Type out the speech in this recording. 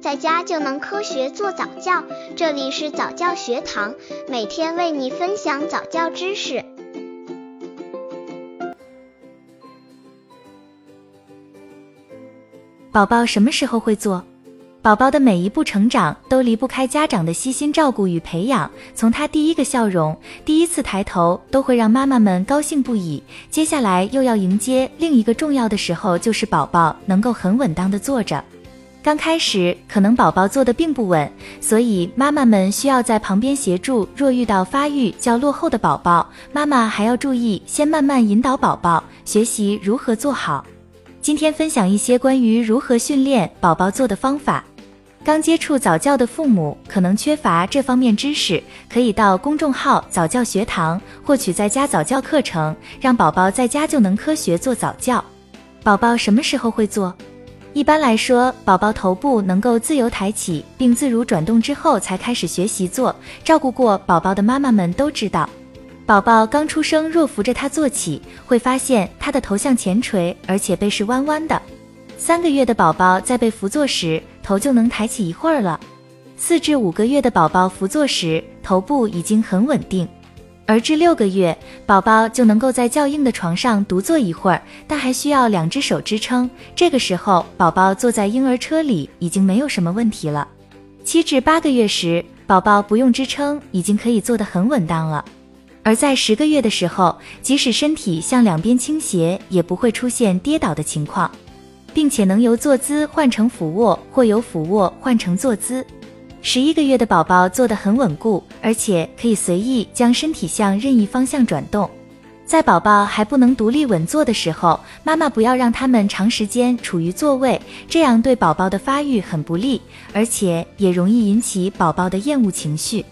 在家就能科学做早教。这里是早教学堂，每天为你分享早教知识。宝宝什么时候会坐？宝宝的每一步成长都离不开家长的悉心照顾与培养。从他第一个笑容、第一次抬头，都会让妈妈们高兴不已。接下来又要迎接另一个重要的时候，就是宝宝能够很稳当的坐着。刚开始可能宝宝坐的并不稳，所以妈妈们需要在旁边协助。若遇到发育较落后的宝宝，妈妈还要注意，先慢慢引导宝宝学习如何坐好。今天分享一些关于如何训练宝宝坐的方法。刚接触早教的父母可能缺乏这方面知识，可以到公众号早教学堂获取在家早教课程，让宝宝在家就能科学做早教。宝宝什么时候会坐？一般来说，宝宝头部能够自由抬起并自如转动之后才开始学习坐。照顾过宝宝的妈妈们都知道，宝宝刚出生若扶着他坐起，会发现他的头向前垂，而且背是弯弯的。三个月的宝宝在被扶坐时，头就能抬起一会儿了。四至五个月的宝宝扶坐时，头部已经很稳定，而至六个月，宝宝就能够在较硬的床上独坐一会儿，但还需要两只手支撑。这个时候，宝宝坐在婴儿车里已经没有什么问题了。七至八个月时，宝宝不用支撑，已经可以坐得很稳当了。而在十个月的时候，即使身体向两边倾斜，也不会出现跌倒的情况。并且能由坐姿换成俯卧，或由俯卧换成坐姿。十一个月的宝宝坐得很稳固，而且可以随意将身体向任意方向转动。在宝宝还不能独立稳坐的时候，妈妈不要让他们长时间处于座位，这样对宝宝的发育很不利，而且也容易引起宝宝的厌恶情绪。